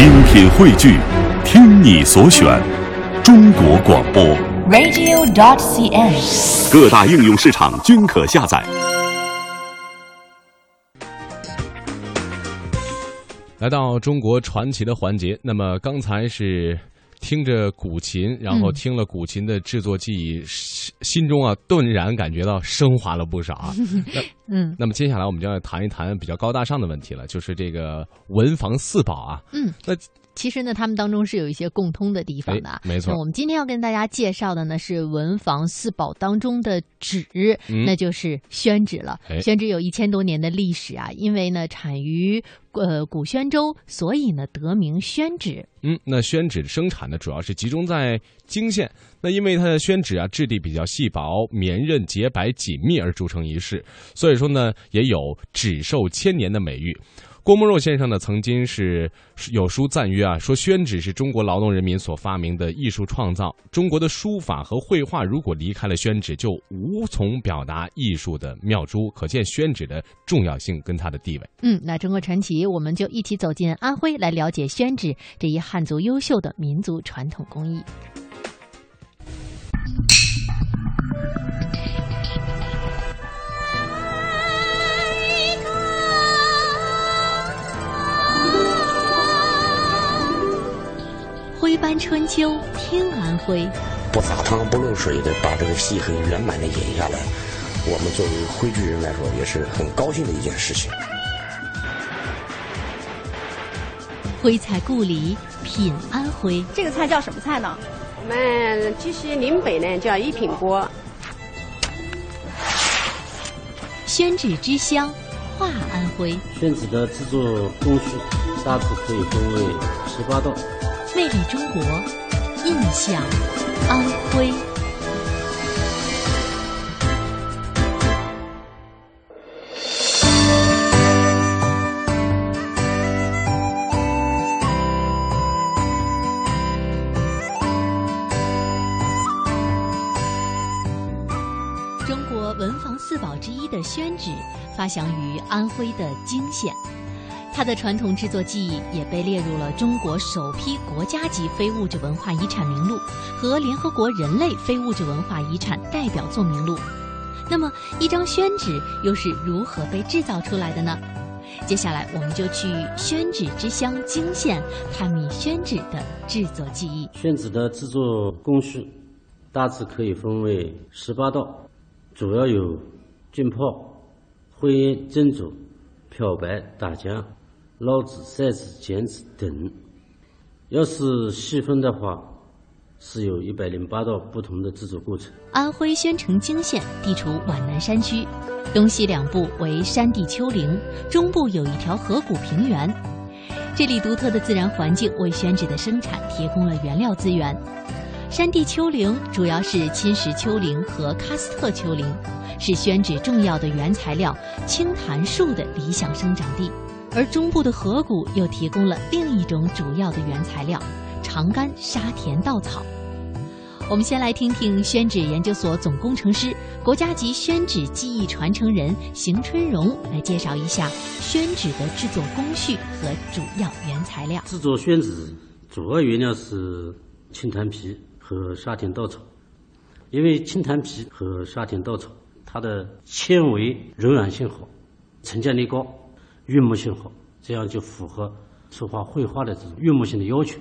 精品汇聚，听你所选，中国广播。radio.dot.cn，。各大应用市场均可下载。来到中国传奇的环节，那么刚才是听着古琴，然后听了古琴的制作技艺，心心中啊顿然感觉到升华了不少啊。那嗯那么接下来我们就要谈一谈比较高大上的问题了，就是这个文房四宝啊。嗯，那其实呢，他们当中是有一些共通的地方的啊。哎没错那我们今天要跟大家介绍的呢是文房四宝当中的纸，嗯那就是宣纸了。哎宣纸有一千多年的历史啊，因为呢产于呃古宣州，所以呢得名宣纸。嗯，那宣纸的生产呢，主要是集中在泾县。那因为它的宣纸啊，质地比较细薄、绵韧、洁白、紧密而著称一世，所以说呢，也有“纸寿千年”的美誉。郭沫若先生呢，曾经是有书赞曰啊，说宣纸是中国劳动人民所发明的艺术创造。中国的书法和绘画如果离开了宣纸，就无从表达艺术的妙珠，可见宣纸的重要性跟它的地位。嗯，那中国传奇，我们就一起走进安徽，来了解宣纸这一汉族优秀的民族传统工艺。春秋，听安徽。不撒汤不漏水的把这个戏很圆满的演下来，我们作为徽剧人来说也是很高兴的一件事情。徽菜故里，品安徽。这个菜叫什么菜呢？我们鸡西岭北呢叫一品锅，宣纸之乡，画安徽。宣纸的制作工序大致可以分为十八道。魅力中国，印象安徽。中国文房四宝之一的宣纸，发祥于安徽的泾县。它的传统制作技艺也被列入了中国首批国家级非物质文化遗产名录和联合国人类非物质文化遗产代表作名录。那么，一张宣纸又是如何被制造出来的呢？接下来，我们就去宣纸之乡泾县探秘宣纸的制作技艺。宣纸的制作工序大致可以分为十八道，主要有浸泡、灰烟、蒸煮、漂白、打浆、捞纸、晒纸、剪纸等。要是细分的话，是有一百零八道不同的制作过程。安徽宣城泾县地处皖南山区，东西两部为山地丘陵，中部有一条河谷平原。这里独特的自然环境为宣纸的生产提供了原料资源。山地丘陵主要是侵蚀丘陵和喀斯特丘陵，是宣纸重要的原材料青檀树的理想生长地。而中部的河谷又提供了另一种主要的原材料长干沙田稻草。我们先来听听宣纸研究所总工程师、国家级宣纸技艺传承人邢春荣来介绍一下宣纸的制作工序和主要原材料。制作宣纸主要原料是青檀皮和沙田稻草，因为青檀皮和沙田稻草它的纤维柔软性好，成浆力高，悦目性好，这样就符合书画绘画的这种悦目性的要求。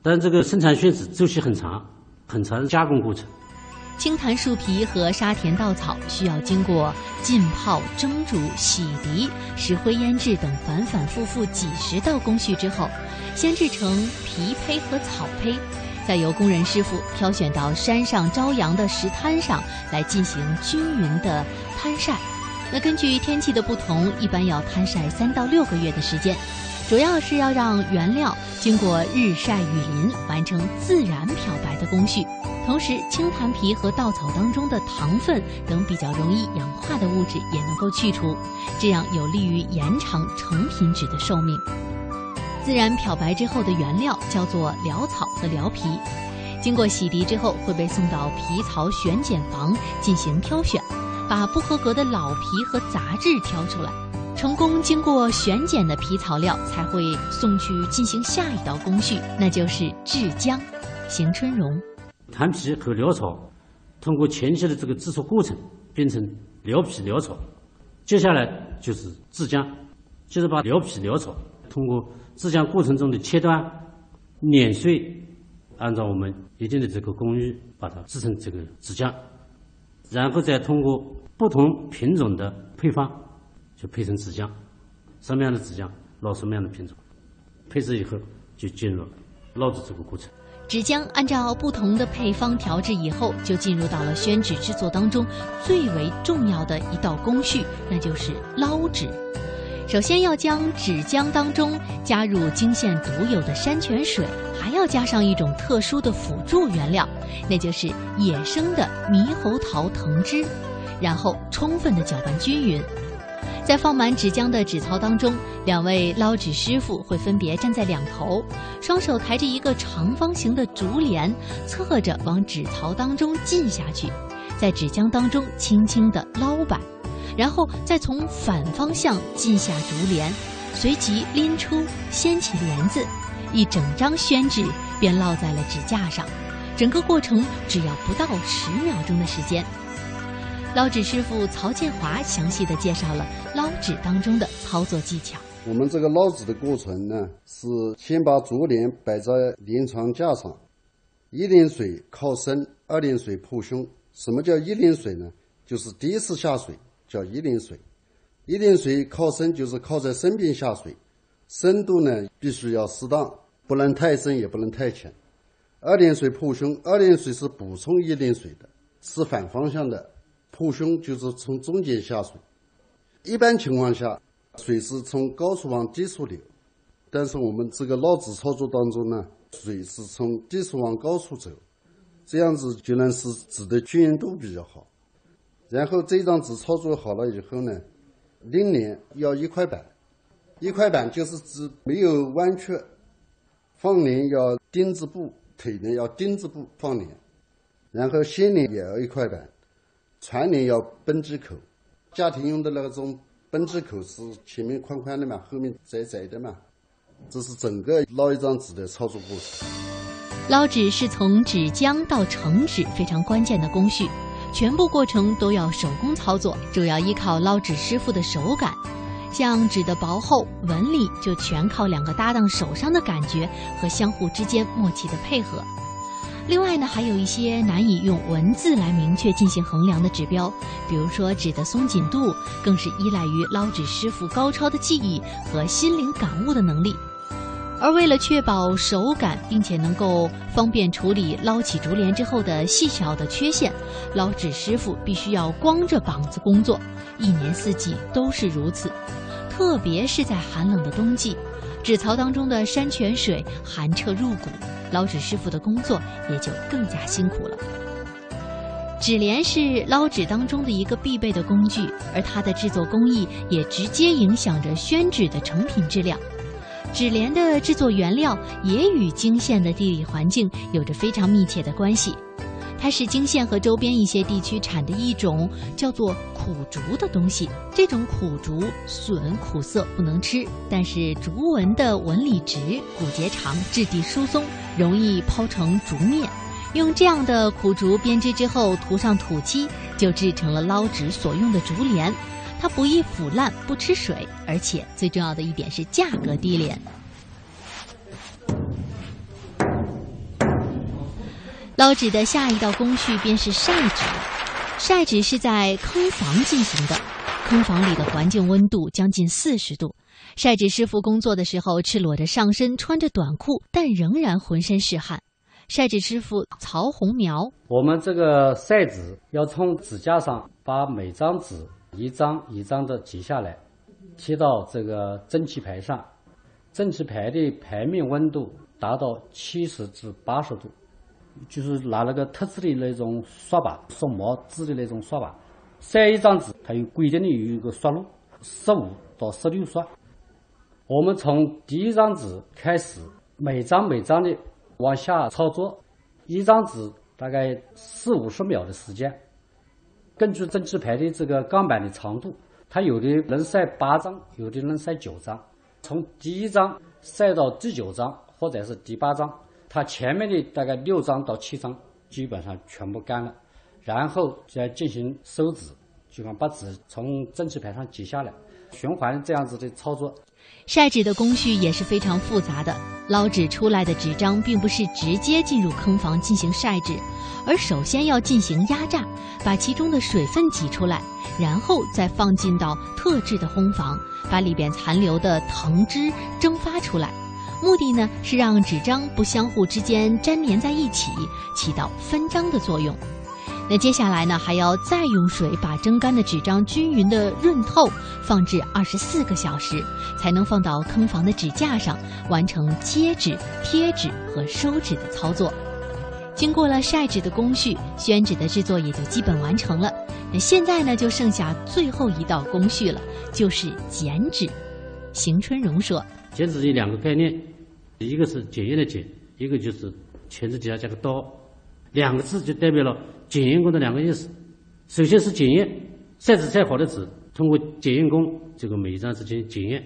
但这个生产宣纸周期很长，很长的加工过程。青檀树皮和沙田稻草需要经过浸泡、蒸煮、洗涤、石灰腌制等反反复复几十道工序之后，先制成皮胚和草胚，再由工人师傅挑选到山上朝阳的石滩上来进行均匀的摊晒。那根据天气的不同，一般要摊晒三到六个月的时间，主要是要让原料经过日晒雨淋，完成自然漂白的工序。同时，青檀皮和稻草当中的糖分等比较容易氧化的物质也能够去除，这样有利于延长成品纸的寿命。自然漂白之后的原料叫做潦草和潦皮，经过洗涤之后会被送到皮草选检房进行挑选，把不合格的老皮和杂质挑出来。成功经过选拣的皮草料才会送去进行下一道工序，那就是制浆。邢春荣，坛皮和潦草通过前期的这个制作过程变成潦皮潦草，接下来就是制浆，就是把潦皮潦草通过制浆过程中的切断、碾碎，按照我们一定的这个工艺把它制成这个纸浆，然后再通过不同品种的配方，就配成纸浆，什么样的纸浆捞什么样的品种，配置以后就进入捞制这个过程。纸浆按照不同的配方调制以后，就进入到了宣纸制作当中最为重要的一道工序，那就是捞纸。首先要将纸浆当中加入泾县独有的山泉水，还要加上一种特殊的辅助原料，那就是野生的猕猴桃藤汁，然后充分的搅拌均匀。在放满纸浆的纸槽当中，两位捞纸师傅会分别站在两头，双手抬着一个长方形的竹帘，侧着往纸槽当中浸下去，在纸浆当中轻轻地捞摆，然后再从反方向进下竹帘，随即拎出掀起帘子，一整张宣纸便落在了纸架上，整个过程只要不到十秒钟的时间。捞纸师傅曹建华详细的介绍了捞纸当中的操作技巧。我们这个捞纸的过程呢，是先把竹帘摆在连床架上，一帘水靠身，二帘水铺胸。什么叫一帘水呢？就是第一次下水叫一帘水，一帘水靠深就是靠在身边下水，深度呢必须要适当，不能太深也不能太浅。二帘水破胸，二帘水是补充一帘水的，是反方向的。破胸就是从中间下水，一般情况下，水是从高处往低处流，但是我们这个捞纸操作当中呢，水是从低处往高处走，这样子就能使纸的均匀度比较好。然后这张纸操作好了以后呢，拎帘要一块板，一块板就是指没有弯曲，放帘要钉子布，腿呢要钉子布放帘，然后掀帘也要一块板。船帘要绷机口，家庭用的那种绷机口是前面宽宽的嘛，后面窄窄的嘛。这是整个捞一张纸的操作过程。捞纸是从纸浆到成纸非常关键的工序，全部过程都要手工操作，主要依靠捞纸师傅的手感。像纸的薄厚、纹理，就全靠两个搭档手上的感觉和相互之间默契的配合。另外呢，还有一些难以用文字来明确进行衡量的指标，比如说纸的松紧度，更是依赖于捞纸师傅高超的技艺和心灵感悟的能力。而为了确保手感，并且能够方便处理捞起竹帘之后的细小的缺陷，捞纸师傅必须要光着膀子工作，一年四季都是如此，特别是在寒冷的冬季。纸槽当中的山泉水寒彻入骨，捞纸师傅的工作也就更加辛苦了。纸帘是捞纸当中的一个必备的工具，而它的制作工艺也直接影响着宣纸的成品质量。纸帘的制作原料也与泾县的地理环境有着非常密切的关系。它是泾县和周边一些地区产的一种叫做苦竹的东西。这种苦竹笋苦涩，不能吃，但是竹纹的纹理直，骨节长，质地疏松，容易抛成竹面。用这样的苦竹编织之后，涂上土漆，就制成了捞纸所用的竹帘。它不易腐烂，不吃水，而且最重要的一点是价格低廉。捞纸的下一道工序便是晒纸。晒纸是在坑房进行的，坑房里的环境温度将近四十度。晒纸师傅工作的时候赤裸着上身，穿着短裤，但仍然浑身是汗。晒纸师傅曹红苗，我们这个晒纸要从纸架上把每张纸一张一张的截下来，贴到这个蒸汽排上。蒸汽排的排面温度达到七十至八十度。就是拿那个特制的那种刷把，刷毛制的那种刷把，晒一张纸，它有规定的有一个刷路，十五到十六刷。我们从第一张纸开始，每张每张的往下操作，一张纸大概四五十秒的时间。根据蒸汽排的这个钢板的长度，它有的能晒八张，有的能晒九张。从第一张晒到第九张或者是第八张，它前面的大概六张到七张基本上全部干了，然后再进行收纸，就把纸从蒸汽牌上挤下来，循环这样子的操作。晒纸的工序也是非常复杂的，捞纸出来的纸张并不是直接进入坑房进行晒纸，而首先要进行压榨，把其中的水分挤出来，然后再放进到特制的烘房，把里边残留的藤汁蒸发出来。目的呢是让纸张不相互之间粘连在一起，起到分张的作用。那接下来呢，还要再用水把蒸干的纸张均匀的润透，放置二十四个小时，才能放到坑房的纸架上，完成接纸、贴纸和收纸的操作。经过了晒纸的工序，宣纸的制作也就基本完成了。那现在呢，就剩下最后一道工序了，就是剪纸。邢春荣说：“剪纸有两个概念，一个是检验的检，一个就是钳子底下加个刀，两个字就代表了。”检验工的两个意思，首先是检验晒纸晒好的纸，通过检验工这个每一张纸进行检验。